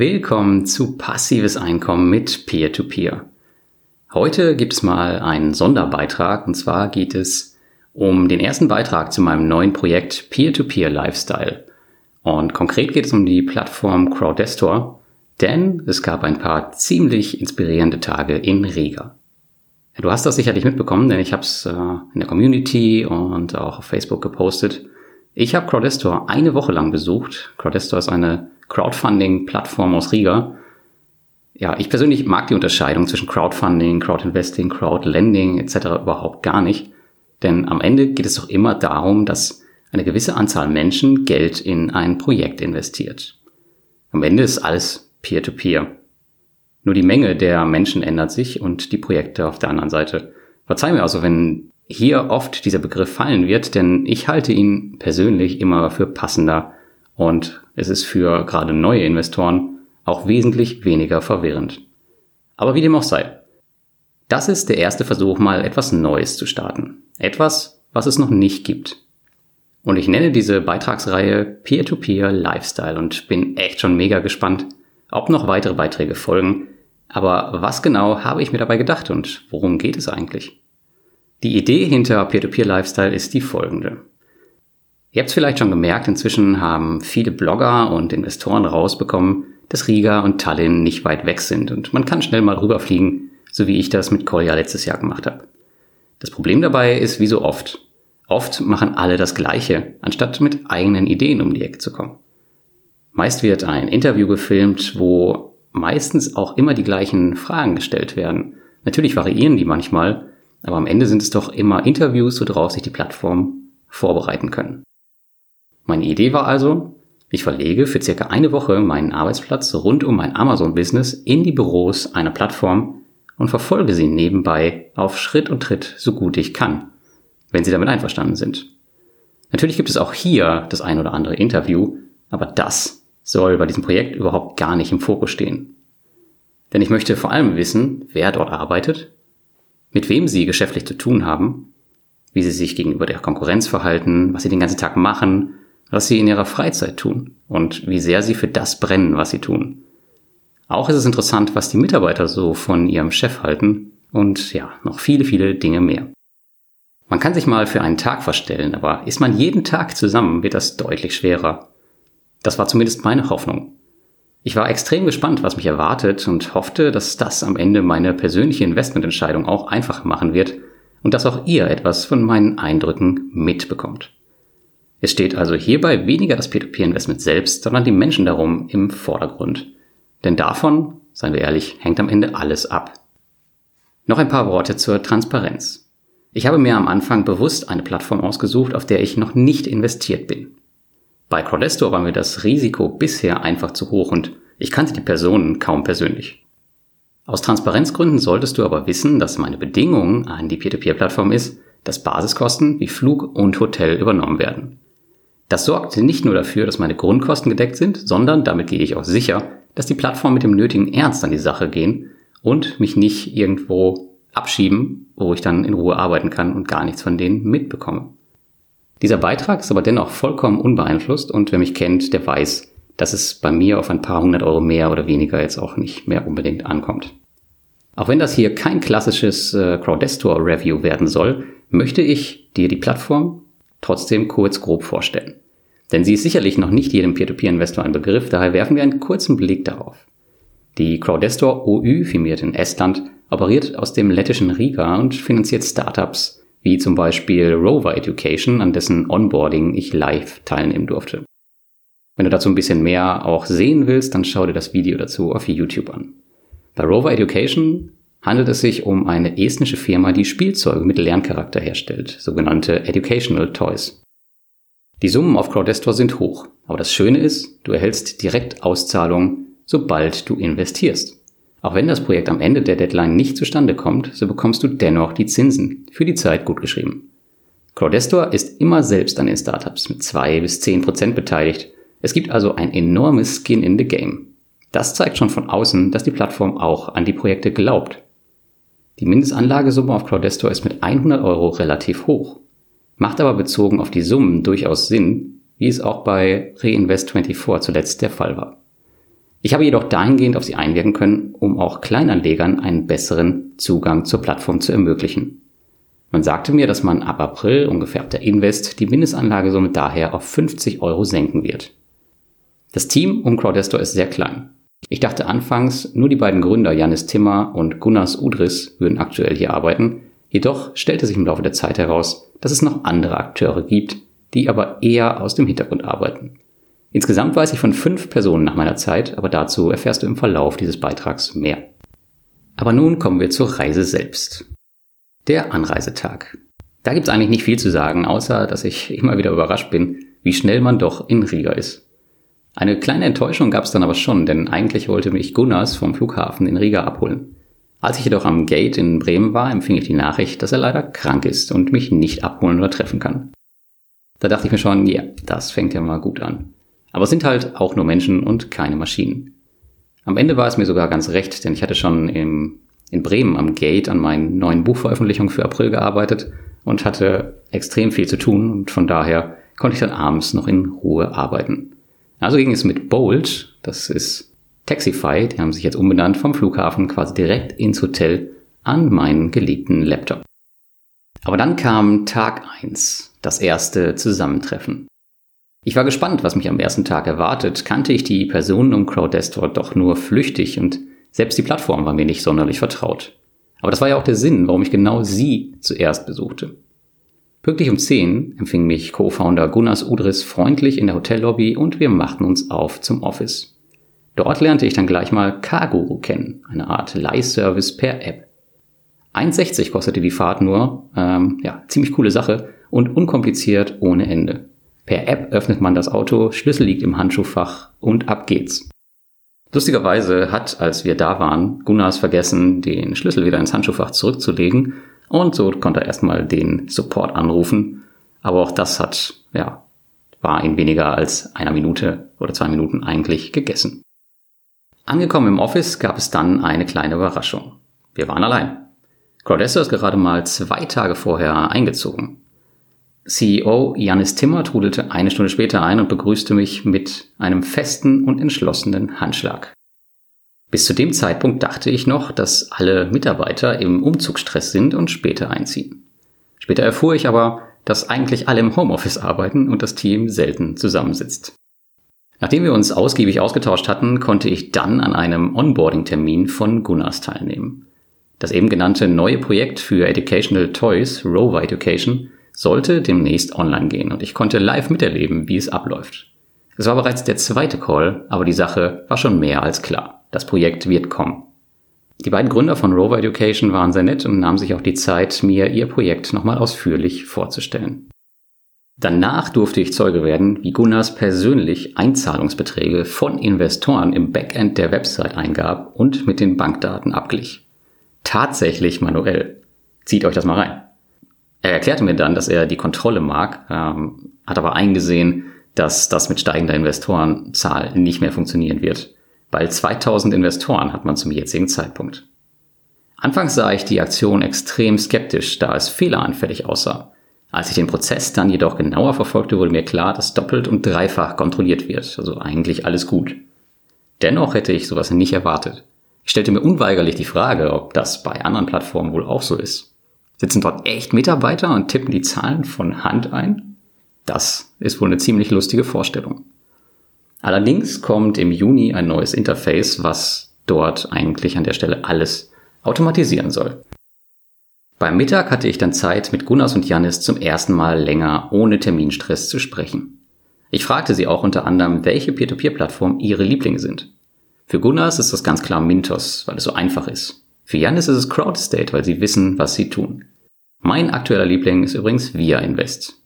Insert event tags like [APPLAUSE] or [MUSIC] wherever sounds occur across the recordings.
Willkommen zu Passives Einkommen mit Peer-to-Peer. -Peer. Heute gibt es mal einen Sonderbeitrag und zwar geht es um den ersten Beitrag zu meinem neuen Projekt Peer-to-Peer -Peer Lifestyle. Und konkret geht es um die Plattform Crowdestor, denn es gab ein paar ziemlich inspirierende Tage in Riga. Du hast das sicherlich mitbekommen, denn ich habe es äh, in der Community und auch auf Facebook gepostet. Ich habe Crowdestor eine Woche lang besucht. Crowdestor ist eine Crowdfunding-Plattform aus Riga. Ja, ich persönlich mag die Unterscheidung zwischen Crowdfunding, Crowdinvesting, Crowdlending etc. überhaupt gar nicht. Denn am Ende geht es doch immer darum, dass eine gewisse Anzahl Menschen Geld in ein Projekt investiert. Am Ende ist alles Peer-to-Peer. -Peer. Nur die Menge der Menschen ändert sich und die Projekte auf der anderen Seite. Verzeih mir also, wenn hier oft dieser Begriff fallen wird, denn ich halte ihn persönlich immer für passender und es ist für gerade neue Investoren auch wesentlich weniger verwirrend. Aber wie dem auch sei. Das ist der erste Versuch, mal etwas Neues zu starten. Etwas, was es noch nicht gibt. Und ich nenne diese Beitragsreihe Peer-to-Peer -Peer Lifestyle und bin echt schon mega gespannt, ob noch weitere Beiträge folgen. Aber was genau habe ich mir dabei gedacht und worum geht es eigentlich? Die Idee hinter Peer-to-Peer -Peer Lifestyle ist die folgende. Ihr habt es vielleicht schon gemerkt, inzwischen haben viele Blogger und Investoren rausbekommen, dass Riga und Tallinn nicht weit weg sind und man kann schnell mal rüberfliegen, so wie ich das mit Kolja letztes Jahr gemacht habe. Das Problem dabei ist wie so oft. Oft machen alle das Gleiche, anstatt mit eigenen Ideen um die Ecke zu kommen. Meist wird ein Interview gefilmt, wo meistens auch immer die gleichen Fragen gestellt werden. Natürlich variieren die manchmal, aber am Ende sind es doch immer Interviews, worauf sich die Plattform vorbereiten können. Meine Idee war also, ich verlege für circa eine Woche meinen Arbeitsplatz rund um mein Amazon-Business in die Büros einer Plattform und verfolge sie nebenbei auf Schritt und Tritt so gut ich kann, wenn Sie damit einverstanden sind. Natürlich gibt es auch hier das ein oder andere Interview, aber das soll bei diesem Projekt überhaupt gar nicht im Fokus stehen. Denn ich möchte vor allem wissen, wer dort arbeitet, mit wem Sie geschäftlich zu tun haben, wie Sie sich gegenüber der Konkurrenz verhalten, was Sie den ganzen Tag machen was sie in ihrer Freizeit tun und wie sehr sie für das brennen, was sie tun. Auch ist es interessant, was die Mitarbeiter so von ihrem Chef halten und ja, noch viele, viele Dinge mehr. Man kann sich mal für einen Tag verstellen, aber ist man jeden Tag zusammen, wird das deutlich schwerer. Das war zumindest meine Hoffnung. Ich war extrem gespannt, was mich erwartet und hoffte, dass das am Ende meine persönliche Investmententscheidung auch einfacher machen wird und dass auch ihr etwas von meinen Eindrücken mitbekommt. Es steht also hierbei weniger das P2P-Investment selbst, sondern die Menschen darum im Vordergrund. Denn davon, seien wir ehrlich, hängt am Ende alles ab. Noch ein paar Worte zur Transparenz. Ich habe mir am Anfang bewusst eine Plattform ausgesucht, auf der ich noch nicht investiert bin. Bei Crowdestor war mir das Risiko bisher einfach zu hoch und ich kannte die Personen kaum persönlich. Aus Transparenzgründen solltest du aber wissen, dass meine Bedingung an die Peer-to-Peer-Plattform ist, dass Basiskosten wie Flug und Hotel übernommen werden. Das sorgt nicht nur dafür, dass meine Grundkosten gedeckt sind, sondern damit gehe ich auch sicher, dass die Plattformen mit dem nötigen Ernst an die Sache gehen und mich nicht irgendwo abschieben, wo ich dann in Ruhe arbeiten kann und gar nichts von denen mitbekomme. Dieser Beitrag ist aber dennoch vollkommen unbeeinflusst und wer mich kennt, der weiß, dass es bei mir auf ein paar hundert Euro mehr oder weniger jetzt auch nicht mehr unbedingt ankommt. Auch wenn das hier kein klassisches äh, Crowdestor Review werden soll, möchte ich dir die Plattform trotzdem kurz grob vorstellen. Denn sie ist sicherlich noch nicht jedem Peer-to-Peer-Investor ein Begriff, daher werfen wir einen kurzen Blick darauf. Die Crowdestor OÜ, firmiert in Estland, operiert aus dem lettischen Riga und finanziert Startups wie zum Beispiel Rover Education, an dessen Onboarding ich live teilnehmen durfte. Wenn du dazu ein bisschen mehr auch sehen willst, dann schau dir das Video dazu auf YouTube an. Bei Rover Education handelt es sich um eine estnische Firma, die Spielzeuge mit Lerncharakter herstellt, sogenannte Educational Toys. Die Summen auf Crowdestor sind hoch, aber das Schöne ist, du erhältst direkt Auszahlung, sobald du investierst. Auch wenn das Projekt am Ende der Deadline nicht zustande kommt, so bekommst du dennoch die Zinsen, für die Zeit gutgeschrieben. Crowdestor ist immer selbst an den Startups mit zwei bis zehn Prozent beteiligt. Es gibt also ein enormes Skin in the Game. Das zeigt schon von außen, dass die Plattform auch an die Projekte glaubt die Mindestanlagesumme auf Crowdestor ist mit 100 Euro relativ hoch, macht aber bezogen auf die Summen durchaus Sinn, wie es auch bei Reinvest24 zuletzt der Fall war. Ich habe jedoch dahingehend auf sie einwirken können, um auch Kleinanlegern einen besseren Zugang zur Plattform zu ermöglichen. Man sagte mir, dass man ab April ungefähr ab der Invest die Mindestanlagesumme daher auf 50 Euro senken wird. Das Team um Crowdestor ist sehr klein. Ich dachte anfangs, nur die beiden Gründer Janis Timmer und Gunnars Udris würden aktuell hier arbeiten, jedoch stellte sich im Laufe der Zeit heraus, dass es noch andere Akteure gibt, die aber eher aus dem Hintergrund arbeiten. Insgesamt weiß ich von fünf Personen nach meiner Zeit, aber dazu erfährst du im Verlauf dieses Beitrags mehr. Aber nun kommen wir zur Reise selbst. Der Anreisetag. Da gibt's eigentlich nicht viel zu sagen, außer dass ich immer wieder überrascht bin, wie schnell man doch in Riga ist. Eine kleine Enttäuschung gab's dann aber schon, denn eigentlich wollte mich Gunnars vom Flughafen in Riga abholen. Als ich jedoch am Gate in Bremen war, empfing ich die Nachricht, dass er leider krank ist und mich nicht abholen oder treffen kann. Da dachte ich mir schon, ja, das fängt ja mal gut an. Aber es sind halt auch nur Menschen und keine Maschinen. Am Ende war es mir sogar ganz recht, denn ich hatte schon im, in Bremen am Gate an meinen neuen Buchveröffentlichungen für April gearbeitet und hatte extrem viel zu tun und von daher konnte ich dann abends noch in Ruhe arbeiten. Also ging es mit Bolt, das ist Taxify, die haben sich jetzt umbenannt vom Flughafen quasi direkt ins Hotel an meinen geliebten Laptop. Aber dann kam Tag eins, das erste Zusammentreffen. Ich war gespannt, was mich am ersten Tag erwartet, kannte ich die Personen um Crowdestor doch nur flüchtig und selbst die Plattform war mir nicht sonderlich vertraut. Aber das war ja auch der Sinn, warum ich genau sie zuerst besuchte. Pünktlich um 10 empfing mich Co-Founder Gunnars Udris freundlich in der Hotellobby und wir machten uns auf zum Office. Dort lernte ich dann gleich mal Kaguru kennen, eine Art Leihservice per App. 1,60 kostete die Fahrt nur, ähm, ja, ziemlich coole Sache und unkompliziert ohne Ende. Per App öffnet man das Auto, Schlüssel liegt im Handschuhfach und ab geht's. Lustigerweise hat, als wir da waren, Gunnars vergessen, den Schlüssel wieder ins Handschuhfach zurückzulegen und so konnte er erstmal den Support anrufen. Aber auch das hat, ja, war in weniger als einer Minute oder zwei Minuten eigentlich gegessen. Angekommen im Office gab es dann eine kleine Überraschung. Wir waren allein. Claudessa ist gerade mal zwei Tage vorher eingezogen. CEO Janis Timmer trudelte eine Stunde später ein und begrüßte mich mit einem festen und entschlossenen Handschlag. Bis zu dem Zeitpunkt dachte ich noch, dass alle Mitarbeiter im Umzugsstress sind und später einziehen. Später erfuhr ich aber, dass eigentlich alle im Homeoffice arbeiten und das Team selten zusammensitzt. Nachdem wir uns ausgiebig ausgetauscht hatten, konnte ich dann an einem Onboarding-Termin von Gunnars teilnehmen. Das eben genannte neue Projekt für Educational Toys, Rover Education, sollte demnächst online gehen und ich konnte live miterleben, wie es abläuft. Es war bereits der zweite Call, aber die Sache war schon mehr als klar. Das Projekt wird kommen. Die beiden Gründer von Rover Education waren sehr nett und nahmen sich auch die Zeit, mir ihr Projekt nochmal ausführlich vorzustellen. Danach durfte ich Zeuge werden, wie Gunnars persönlich Einzahlungsbeträge von Investoren im Backend der Website eingab und mit den Bankdaten abglich. Tatsächlich manuell. Zieht euch das mal rein. Er erklärte mir dann, dass er die Kontrolle mag, ähm, hat aber eingesehen, dass das mit steigender Investorenzahl nicht mehr funktionieren wird. Weil 2000 Investoren hat man zum jetzigen Zeitpunkt. Anfangs sah ich die Aktion extrem skeptisch, da es fehleranfällig aussah. Als ich den Prozess dann jedoch genauer verfolgte, wurde mir klar, dass doppelt und dreifach kontrolliert wird, also eigentlich alles gut. Dennoch hätte ich sowas nicht erwartet. Ich stellte mir unweigerlich die Frage, ob das bei anderen Plattformen wohl auch so ist. Sitzen dort echt Mitarbeiter und tippen die Zahlen von Hand ein? Das ist wohl eine ziemlich lustige Vorstellung. Allerdings kommt im Juni ein neues Interface, was dort eigentlich an der Stelle alles automatisieren soll. Beim Mittag hatte ich dann Zeit, mit Gunnars und Janis zum ersten Mal länger ohne Terminstress zu sprechen. Ich fragte sie auch unter anderem, welche Peer-to-Peer-Plattform ihre Lieblinge sind. Für Gunnars ist das ganz klar Mintos, weil es so einfach ist. Für Janis ist es CrowdState, weil sie wissen, was sie tun. Mein aktueller Liebling ist übrigens Via Invest.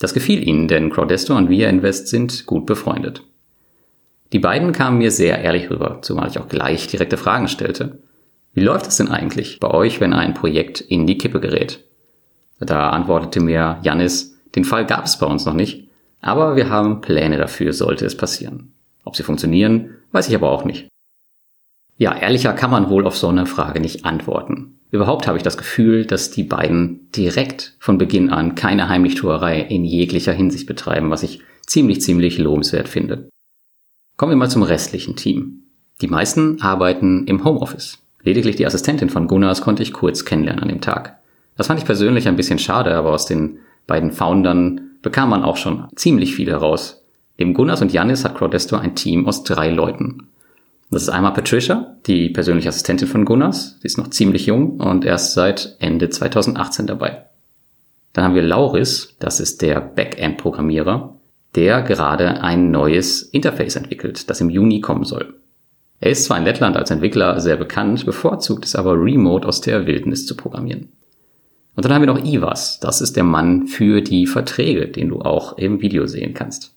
Das gefiel ihnen, denn Crowdesto und Via Invest sind gut befreundet. Die beiden kamen mir sehr ehrlich rüber, zumal ich auch gleich direkte Fragen stellte. Wie läuft es denn eigentlich bei euch, wenn ein Projekt in die Kippe gerät? Da antwortete mir Janis, den Fall gab es bei uns noch nicht, aber wir haben Pläne dafür, sollte es passieren. Ob sie funktionieren, weiß ich aber auch nicht. Ja, ehrlicher kann man wohl auf so eine Frage nicht antworten. Überhaupt habe ich das Gefühl, dass die beiden direkt von Beginn an keine Heimlichtuerei in jeglicher Hinsicht betreiben, was ich ziemlich, ziemlich lobenswert finde. Kommen wir mal zum restlichen Team. Die meisten arbeiten im Homeoffice. Lediglich die Assistentin von Gunnars konnte ich kurz kennenlernen an dem Tag. Das fand ich persönlich ein bisschen schade, aber aus den beiden Foundern bekam man auch schon ziemlich viel heraus. Neben Gunnars und Janis hat Crowdesto ein Team aus drei Leuten. Das ist einmal Patricia, die persönliche Assistentin von Gunnars. Die ist noch ziemlich jung und erst seit Ende 2018 dabei. Dann haben wir Lauris, das ist der Backend-Programmierer, der gerade ein neues Interface entwickelt, das im Juni kommen soll. Er ist zwar in Lettland als Entwickler sehr bekannt, bevorzugt es aber remote aus der Wildnis zu programmieren. Und dann haben wir noch Ivas, das ist der Mann für die Verträge, den du auch im Video sehen kannst.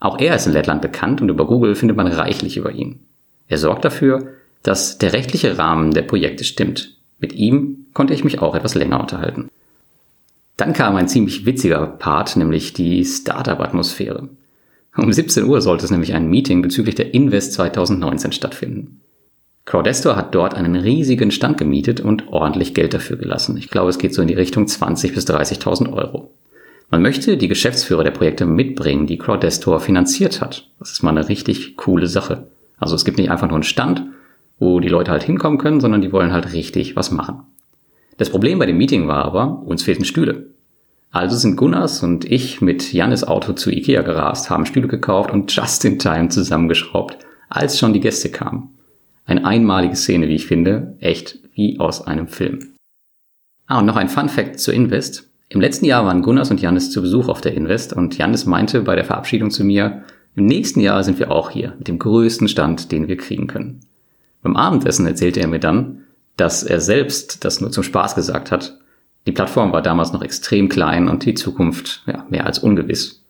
Auch er ist in Lettland bekannt und über Google findet man reichlich über ihn. Er sorgt dafür, dass der rechtliche Rahmen der Projekte stimmt. Mit ihm konnte ich mich auch etwas länger unterhalten. Dann kam ein ziemlich witziger Part, nämlich die Startup-Atmosphäre. Um 17 Uhr sollte es nämlich ein Meeting bezüglich der Invest 2019 stattfinden. Crowdestor hat dort einen riesigen Stand gemietet und ordentlich Geld dafür gelassen. Ich glaube, es geht so in die Richtung 20 bis 30.000 Euro. Man möchte die Geschäftsführer der Projekte mitbringen, die Crowdestor finanziert hat. Das ist mal eine richtig coole Sache. Also es gibt nicht einfach nur einen Stand, wo die Leute halt hinkommen können, sondern die wollen halt richtig was machen. Das Problem bei dem Meeting war aber, uns fehlten Stühle. Also sind Gunnars und ich mit Jannis Auto zu Ikea gerast, haben Stühle gekauft und just in time zusammengeschraubt, als schon die Gäste kamen. Eine einmalige Szene, wie ich finde, echt wie aus einem Film. Ah, und noch ein Fun Fact zur Invest. Im letzten Jahr waren Gunnars und Jannis zu Besuch auf der Invest und Jannis meinte bei der Verabschiedung zu mir, im nächsten Jahr sind wir auch hier mit dem größten Stand, den wir kriegen können. Beim Abendessen erzählte er mir dann, dass er selbst das nur zum Spaß gesagt hat. Die Plattform war damals noch extrem klein und die Zukunft ja, mehr als ungewiss.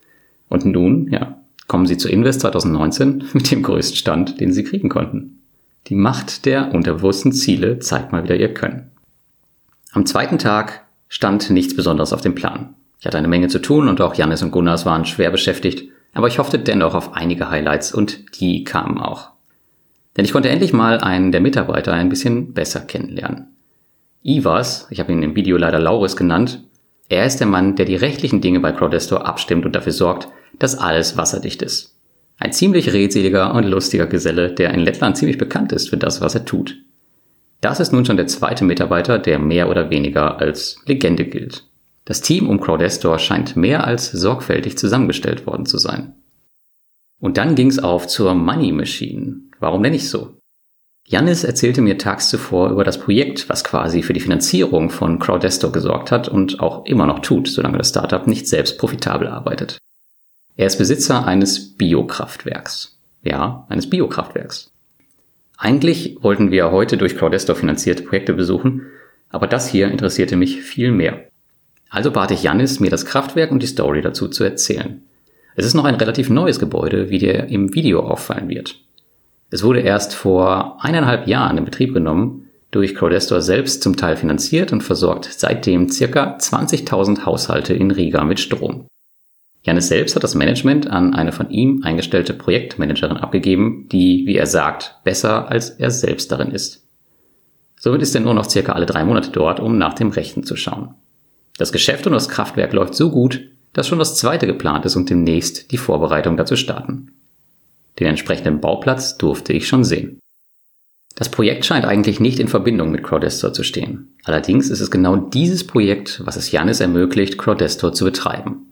Und nun, ja, kommen sie zur Invest 2019 [LAUGHS] mit dem größten Stand, den sie kriegen konnten. Die Macht der unterbewussten Ziele zeigt mal wieder ihr Können. Am zweiten Tag stand nichts Besonderes auf dem Plan. Ich hatte eine Menge zu tun und auch Janis und Gunnars waren schwer beschäftigt, aber ich hoffte dennoch auf einige Highlights und die kamen auch. Denn ich konnte endlich mal einen der Mitarbeiter ein bisschen besser kennenlernen. Ivas, ich habe ihn im Video leider Lauris genannt, er ist der Mann, der die rechtlichen Dinge bei Crowdestor abstimmt und dafür sorgt, dass alles wasserdicht ist. Ein ziemlich redseliger und lustiger Geselle, der in Lettland ziemlich bekannt ist für das, was er tut. Das ist nun schon der zweite Mitarbeiter, der mehr oder weniger als Legende gilt. Das Team um Crowdestor scheint mehr als sorgfältig zusammengestellt worden zu sein. Und dann ging's auf zur Money Machine. Warum denn nicht so? Jannis erzählte mir tags zuvor über das Projekt, was quasi für die Finanzierung von Crowdestor gesorgt hat und auch immer noch tut, solange das Startup nicht selbst profitabel arbeitet. Er ist Besitzer eines Biokraftwerks. Ja, eines Biokraftwerks. Eigentlich wollten wir heute durch Crowdestor finanzierte Projekte besuchen, aber das hier interessierte mich viel mehr. Also bat ich Jannis, mir das Kraftwerk und die Story dazu zu erzählen. Es ist noch ein relativ neues Gebäude, wie dir im Video auffallen wird. Es wurde erst vor eineinhalb Jahren in Betrieb genommen, durch Crowdestor selbst zum Teil finanziert und versorgt seitdem circa 20.000 Haushalte in Riga mit Strom. Jannis selbst hat das Management an eine von ihm eingestellte Projektmanagerin abgegeben, die, wie er sagt, besser als er selbst darin ist. Somit ist er nur noch circa alle drei Monate dort, um nach dem Rechten zu schauen. Das Geschäft und das Kraftwerk läuft so gut, dass schon das zweite geplant ist und demnächst die Vorbereitung dazu starten. Den entsprechenden Bauplatz durfte ich schon sehen. Das Projekt scheint eigentlich nicht in Verbindung mit Crowdestor zu stehen. Allerdings ist es genau dieses Projekt, was es Janis ermöglicht, Crowdestor zu betreiben.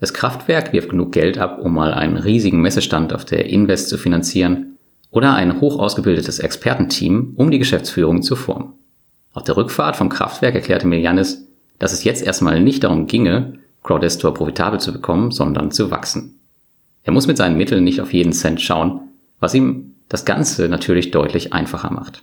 Das Kraftwerk wirft genug Geld ab, um mal einen riesigen Messestand auf der Invest zu finanzieren oder ein hoch ausgebildetes Expertenteam, um die Geschäftsführung zu formen. Auf der Rückfahrt vom Kraftwerk erklärte mir Janis, dass es jetzt erstmal nicht darum ginge, Crowdestor profitabel zu bekommen, sondern zu wachsen. Er muss mit seinen Mitteln nicht auf jeden Cent schauen, was ihm das Ganze natürlich deutlich einfacher macht.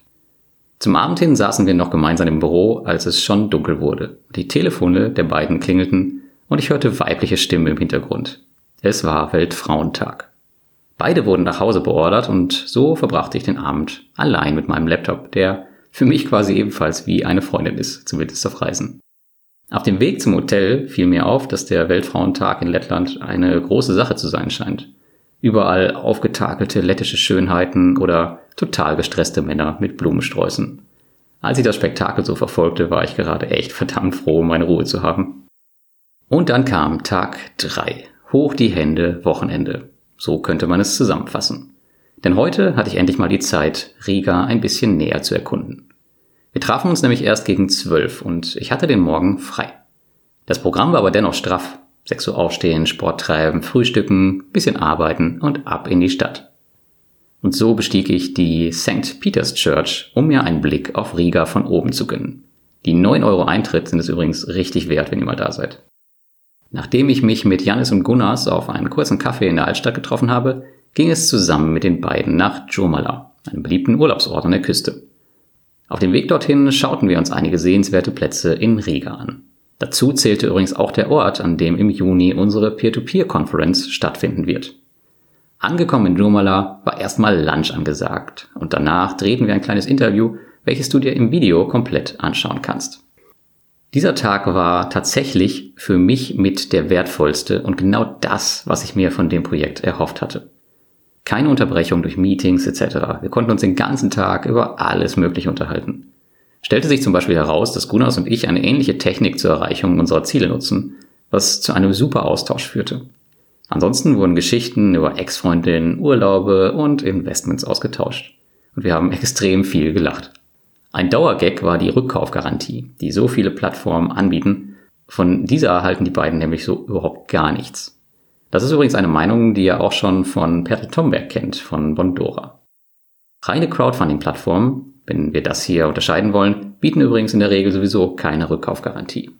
Zum Abend hin saßen wir noch gemeinsam im Büro, als es schon dunkel wurde. Die Telefone der beiden klingelten und ich hörte weibliche Stimmen im Hintergrund. Es war Weltfrauentag. Beide wurden nach Hause beordert und so verbrachte ich den Abend allein mit meinem Laptop, der für mich quasi ebenfalls wie eine Freundin ist, zumindest auf Reisen. Auf dem Weg zum Hotel fiel mir auf, dass der Weltfrauentag in Lettland eine große Sache zu sein scheint. Überall aufgetakelte lettische Schönheiten oder total gestresste Männer mit Blumensträußen. Als ich das Spektakel so verfolgte, war ich gerade echt verdammt froh, meine Ruhe zu haben. Und dann kam Tag drei. Hoch die Hände, Wochenende. So könnte man es zusammenfassen. Denn heute hatte ich endlich mal die Zeit, Riga ein bisschen näher zu erkunden. Wir trafen uns nämlich erst gegen zwölf und ich hatte den Morgen frei. Das Programm war aber dennoch straff. 6 Uhr aufstehen, Sport treiben, frühstücken, bisschen arbeiten und ab in die Stadt. Und so bestieg ich die St. Peter's Church, um mir einen Blick auf Riga von oben zu gönnen. Die 9 Euro Eintritt sind es übrigens richtig wert, wenn ihr mal da seid. Nachdem ich mich mit Janis und Gunnars auf einen kurzen Kaffee in der Altstadt getroffen habe, ging es zusammen mit den beiden nach Jomala, einem beliebten Urlaubsort an der Küste. Auf dem Weg dorthin schauten wir uns einige sehenswerte Plätze in Riga an. Dazu zählte übrigens auch der Ort, an dem im Juni unsere Peer-to-Peer-Konferenz stattfinden wird. Angekommen in Jomala war erstmal Lunch angesagt und danach drehten wir ein kleines Interview, welches du dir im Video komplett anschauen kannst. Dieser Tag war tatsächlich für mich mit der wertvollste und genau das, was ich mir von dem Projekt erhofft hatte. Keine Unterbrechung durch Meetings etc. Wir konnten uns den ganzen Tag über alles Mögliche unterhalten. Stellte sich zum Beispiel heraus, dass Gunas und ich eine ähnliche Technik zur Erreichung unserer Ziele nutzen, was zu einem super Austausch führte. Ansonsten wurden Geschichten über Ex-Freundinnen, Urlaube und Investments ausgetauscht. Und wir haben [LAUGHS] extrem viel gelacht. Ein Dauergag war die Rückkaufgarantie, die so viele Plattformen anbieten. Von dieser erhalten die beiden nämlich so überhaupt gar nichts. Das ist übrigens eine Meinung, die ihr auch schon von Perl Tomberg kennt, von Bondora. Reine Crowdfunding-Plattformen, wenn wir das hier unterscheiden wollen, bieten übrigens in der Regel sowieso keine Rückkaufgarantie.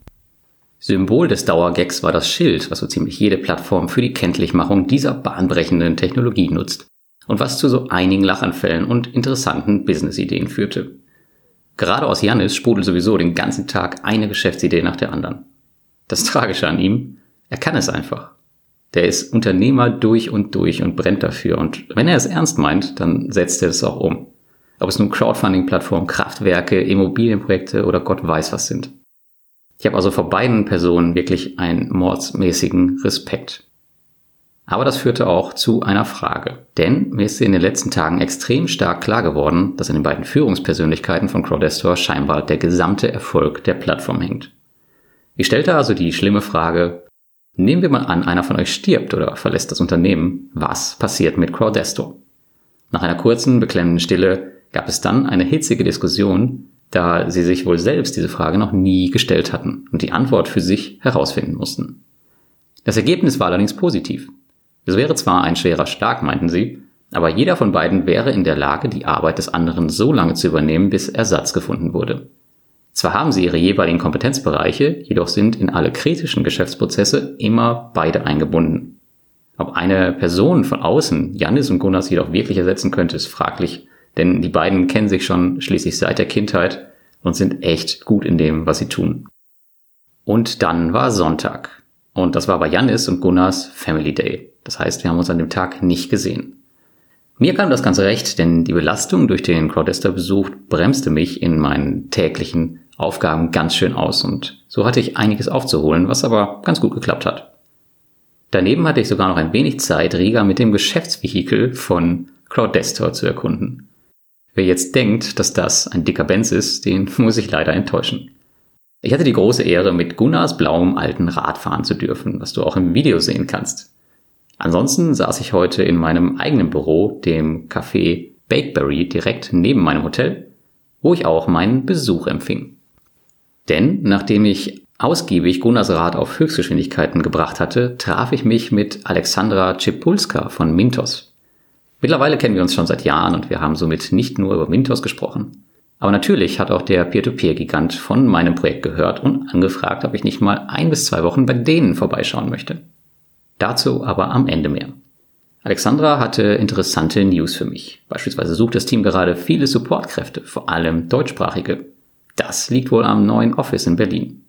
Symbol des Dauergags war das Schild, was so ziemlich jede Plattform für die Kenntlichmachung dieser bahnbrechenden Technologie nutzt und was zu so einigen Lachanfällen und interessanten Businessideen führte. Gerade aus Janis sprudelt sowieso den ganzen Tag eine Geschäftsidee nach der anderen. Das Tragische an ihm, er kann es einfach. Der ist Unternehmer durch und durch und brennt dafür. Und wenn er es ernst meint, dann setzt er es auch um. Ob es nun Crowdfunding-Plattformen, Kraftwerke, Immobilienprojekte oder Gott weiß was sind. Ich habe also vor beiden Personen wirklich einen mordsmäßigen Respekt. Aber das führte auch zu einer Frage. Denn mir ist in den letzten Tagen extrem stark klar geworden, dass an den beiden Führungspersönlichkeiten von Crowdestor scheinbar der gesamte Erfolg der Plattform hängt. Ich stellte also die schlimme Frage, Nehmen wir mal an, einer von euch stirbt oder verlässt das Unternehmen. Was passiert mit Crowdesto? Nach einer kurzen, beklemmenden Stille gab es dann eine hitzige Diskussion, da sie sich wohl selbst diese Frage noch nie gestellt hatten und die Antwort für sich herausfinden mussten. Das Ergebnis war allerdings positiv. Es wäre zwar ein schwerer Schlag, meinten sie, aber jeder von beiden wäre in der Lage, die Arbeit des anderen so lange zu übernehmen, bis Ersatz gefunden wurde. Zwar haben sie ihre jeweiligen Kompetenzbereiche, jedoch sind in alle kritischen Geschäftsprozesse immer beide eingebunden. Ob eine Person von außen Janis und Gunnars jedoch wirklich ersetzen könnte, ist fraglich, denn die beiden kennen sich schon schließlich seit der Kindheit und sind echt gut in dem, was sie tun. Und dann war Sonntag. Und das war bei Janis und Gunnars Family Day. Das heißt, wir haben uns an dem Tag nicht gesehen. Mir kam das Ganze recht, denn die Belastung durch den Crowdester-Besuch bremste mich in meinen täglichen Aufgaben ganz schön aus und so hatte ich einiges aufzuholen, was aber ganz gut geklappt hat. Daneben hatte ich sogar noch ein wenig Zeit, Riga mit dem Geschäftsvehikel von Crowdestor zu erkunden. Wer jetzt denkt, dass das ein dicker Benz ist, den [LAUGHS] muss ich leider enttäuschen. Ich hatte die große Ehre, mit Gunnars blauem alten Rad fahren zu dürfen, was du auch im Video sehen kannst. Ansonsten saß ich heute in meinem eigenen Büro, dem Café Bakeberry, direkt neben meinem Hotel, wo ich auch meinen Besuch empfing. Denn nachdem ich ausgiebig Gunnars Rad auf Höchstgeschwindigkeiten gebracht hatte, traf ich mich mit Alexandra Czepulska von Mintos. Mittlerweile kennen wir uns schon seit Jahren und wir haben somit nicht nur über Mintos gesprochen. Aber natürlich hat auch der Peer-to-Peer-Gigant von meinem Projekt gehört und angefragt, ob ich nicht mal ein bis zwei Wochen bei denen vorbeischauen möchte. Dazu aber am Ende mehr. Alexandra hatte interessante News für mich. Beispielsweise sucht das Team gerade viele Supportkräfte, vor allem deutschsprachige. Das liegt wohl am neuen Office in Berlin.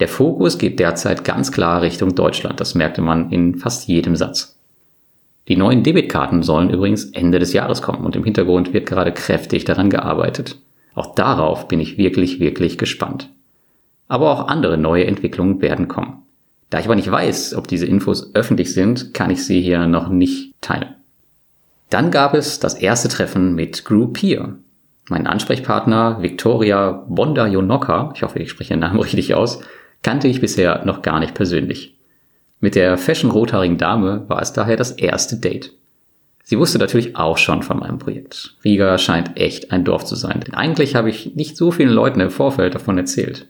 Der Fokus geht derzeit ganz klar Richtung Deutschland, das merkte man in fast jedem Satz. Die neuen Debitkarten sollen übrigens Ende des Jahres kommen und im Hintergrund wird gerade kräftig daran gearbeitet. Auch darauf bin ich wirklich, wirklich gespannt. Aber auch andere neue Entwicklungen werden kommen. Da ich aber nicht weiß, ob diese Infos öffentlich sind, kann ich sie hier noch nicht teilen. Dann gab es das erste Treffen mit Groupier, mein Ansprechpartner Victoria Bonda-Jonoka, ich hoffe, ich spreche den Namen [LAUGHS] richtig aus, kannte ich bisher noch gar nicht persönlich. Mit der fashion rothaarigen Dame war es daher das erste Date. Sie wusste natürlich auch schon von meinem Projekt. Riga scheint echt ein Dorf zu sein, denn eigentlich habe ich nicht so vielen Leuten im Vorfeld davon erzählt.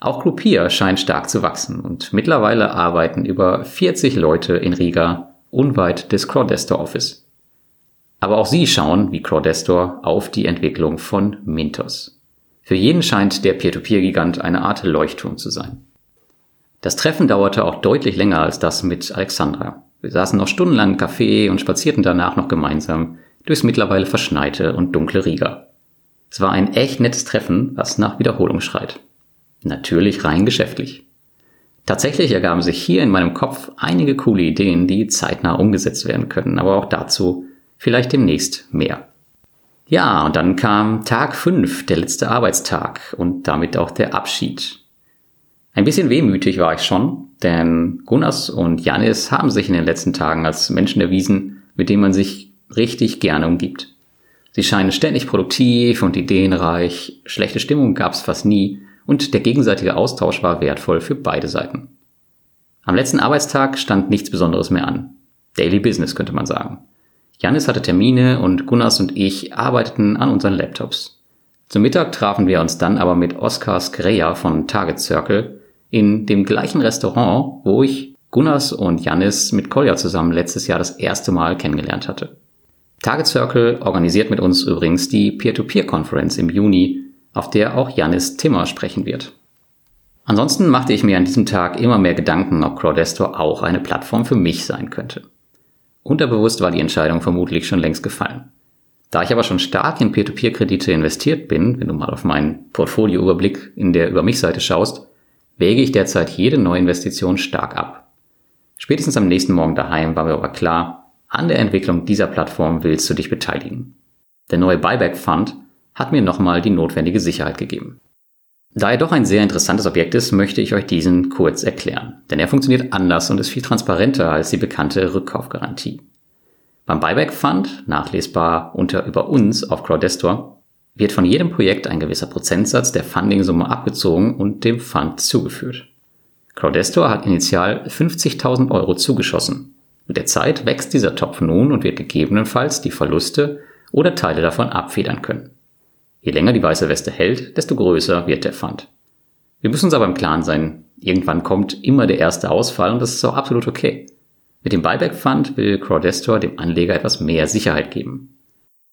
Auch Groupier scheint stark zu wachsen und mittlerweile arbeiten über 40 Leute in Riga unweit des Crowdestor Office. Aber auch sie schauen, wie Crowdestor, auf die Entwicklung von Mintos. Für jeden scheint der Peer-to-Peer-Gigant eine Art Leuchtturm zu sein. Das Treffen dauerte auch deutlich länger als das mit Alexandra. Wir saßen noch stundenlang im Café und spazierten danach noch gemeinsam durchs mittlerweile verschneite und dunkle Riga. Es war ein echt nettes Treffen, was nach Wiederholung schreit. Natürlich rein geschäftlich. Tatsächlich ergaben sich hier in meinem Kopf einige coole Ideen, die zeitnah umgesetzt werden können, aber auch dazu vielleicht demnächst mehr. Ja, und dann kam Tag 5, der letzte Arbeitstag und damit auch der Abschied. Ein bisschen wehmütig war ich schon, denn Gunnars und Janis haben sich in den letzten Tagen als Menschen erwiesen, mit denen man sich richtig gerne umgibt. Sie scheinen ständig produktiv und ideenreich, schlechte Stimmung gab es fast nie und der gegenseitige Austausch war wertvoll für beide Seiten. Am letzten Arbeitstag stand nichts Besonderes mehr an. Daily Business könnte man sagen. Janis hatte Termine und Gunnars und ich arbeiteten an unseren Laptops. Zum Mittag trafen wir uns dann aber mit Oskar Skreja von Target Circle in dem gleichen Restaurant, wo ich Gunnars und Janis mit Kolja zusammen letztes Jahr das erste Mal kennengelernt hatte. Target Circle organisiert mit uns übrigens die Peer-to-Peer-Konferenz im Juni, auf der auch Janis Timmer sprechen wird. Ansonsten machte ich mir an diesem Tag immer mehr Gedanken, ob Crowdestor auch eine Plattform für mich sein könnte. Unterbewusst war die Entscheidung vermutlich schon längst gefallen. Da ich aber schon stark in Peer-to-Peer-Kredite investiert bin, wenn du mal auf meinen Portfolioüberblick in der Über mich Seite schaust, wäge ich derzeit jede Neuinvestition stark ab. Spätestens am nächsten Morgen daheim war mir aber klar, an der Entwicklung dieser Plattform willst du dich beteiligen. Der neue Buyback Fund hat mir nochmal die notwendige Sicherheit gegeben. Da er doch ein sehr interessantes Objekt ist, möchte ich euch diesen kurz erklären. Denn er funktioniert anders und ist viel transparenter als die bekannte Rückkaufgarantie. Beim Buyback Fund, nachlesbar unter über uns auf Crowdestor, wird von jedem Projekt ein gewisser Prozentsatz der Funding-Summe abgezogen und dem Fund zugeführt. Crowdestor hat initial 50.000 Euro zugeschossen. Mit der Zeit wächst dieser Topf nun und wird gegebenenfalls die Verluste oder Teile davon abfedern können. Je länger die weiße Weste hält, desto größer wird der Fund. Wir müssen uns aber im Klaren sein, irgendwann kommt immer der erste Ausfall und das ist auch absolut okay. Mit dem Buyback Fund will Crowdestor dem Anleger etwas mehr Sicherheit geben.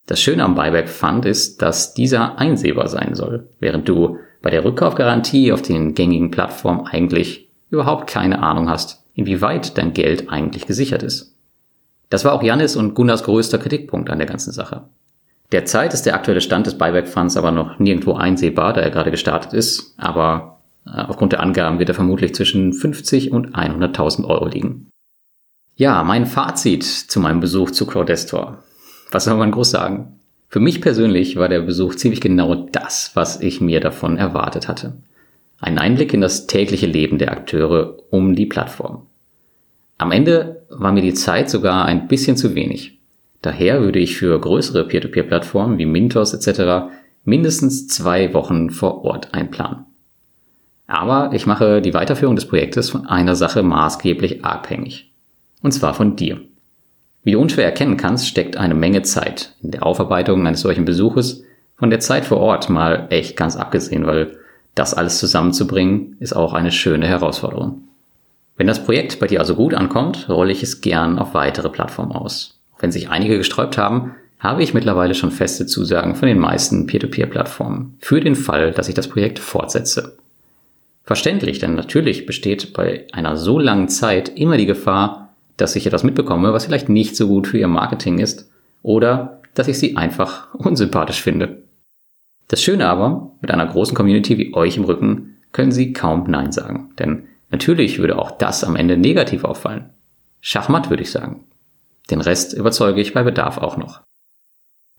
Das Schöne am Buyback Fund ist, dass dieser einsehbar sein soll, während du bei der Rückkaufgarantie auf den gängigen Plattformen eigentlich überhaupt keine Ahnung hast, inwieweit dein Geld eigentlich gesichert ist. Das war auch Jannis und Gunnars größter Kritikpunkt an der ganzen Sache. Derzeit ist der aktuelle Stand des Buyback Funds aber noch nirgendwo einsehbar, da er gerade gestartet ist, aber äh, aufgrund der Angaben wird er vermutlich zwischen 50 und 100.000 Euro liegen. Ja, mein Fazit zu meinem Besuch zu Crowdestor was soll man groß sagen? Für mich persönlich war der Besuch ziemlich genau das, was ich mir davon erwartet hatte. Ein Einblick in das tägliche Leben der Akteure um die Plattform. Am Ende war mir die Zeit sogar ein bisschen zu wenig. Daher würde ich für größere Peer-to-Peer-Plattformen wie Mintos etc. mindestens zwei Wochen vor Ort einplanen. Aber ich mache die Weiterführung des Projektes von einer Sache maßgeblich abhängig. Und zwar von dir. Wie du unschwer erkennen kannst, steckt eine Menge Zeit in der Aufarbeitung eines solchen Besuches, von der Zeit vor Ort mal echt ganz abgesehen, weil das alles zusammenzubringen ist auch eine schöne Herausforderung. Wenn das Projekt bei dir also gut ankommt, rolle ich es gern auf weitere Plattformen aus. Wenn sich einige gesträubt haben, habe ich mittlerweile schon feste Zusagen von den meisten Peer-to-Peer-Plattformen für den Fall, dass ich das Projekt fortsetze. Verständlich, denn natürlich besteht bei einer so langen Zeit immer die Gefahr, dass ich etwas mitbekomme, was vielleicht nicht so gut für ihr Marketing ist oder dass ich sie einfach [LAUGHS] unsympathisch finde. Das Schöne aber, mit einer großen Community wie euch im Rücken können sie kaum Nein sagen, denn natürlich würde auch das am Ende negativ auffallen. Schachmatt würde ich sagen. Den Rest überzeuge ich bei Bedarf auch noch.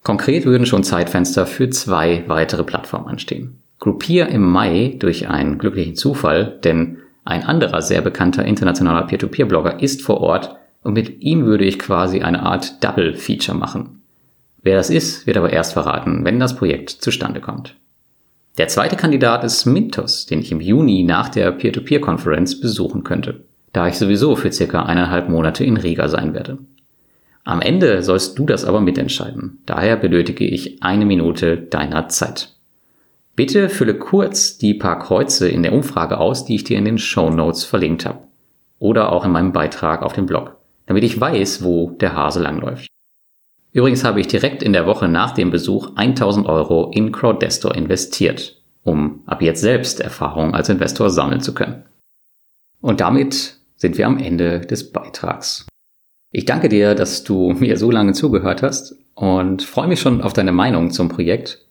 Konkret würden schon Zeitfenster für zwei weitere Plattformen anstehen. Groupier im Mai durch einen glücklichen Zufall, denn ein anderer sehr bekannter internationaler Peer-to-Peer-Blogger ist vor Ort und mit ihm würde ich quasi eine Art Double-Feature machen. Wer das ist, wird aber erst verraten, wenn das Projekt zustande kommt. Der zweite Kandidat ist Mintos, den ich im Juni nach der Peer-to-Peer-Konferenz besuchen könnte, da ich sowieso für circa eineinhalb Monate in Riga sein werde. Am Ende sollst du das aber mitentscheiden. Daher benötige ich eine Minute deiner Zeit. Bitte fülle kurz die paar Kreuze in der Umfrage aus, die ich dir in den Show Notes verlinkt habe. Oder auch in meinem Beitrag auf dem Blog, damit ich weiß, wo der Hase langläuft. Übrigens habe ich direkt in der Woche nach dem Besuch 1000 Euro in Crowdestor investiert, um ab jetzt selbst Erfahrung als Investor sammeln zu können. Und damit sind wir am Ende des Beitrags. Ich danke dir, dass du mir so lange zugehört hast und freue mich schon auf deine Meinung zum Projekt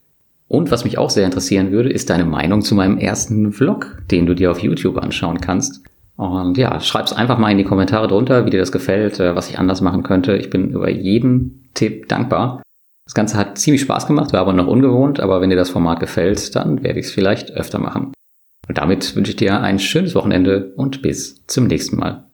und was mich auch sehr interessieren würde, ist deine Meinung zu meinem ersten Vlog, den du dir auf YouTube anschauen kannst. Und ja, schreib's einfach mal in die Kommentare drunter, wie dir das gefällt, äh, was ich anders machen könnte. Ich bin über jeden Tipp dankbar. Das Ganze hat ziemlich Spaß gemacht, war aber noch ungewohnt, aber wenn dir das Format gefällt, dann werde ich es vielleicht öfter machen. Und damit wünsche ich dir ein schönes Wochenende und bis zum nächsten Mal.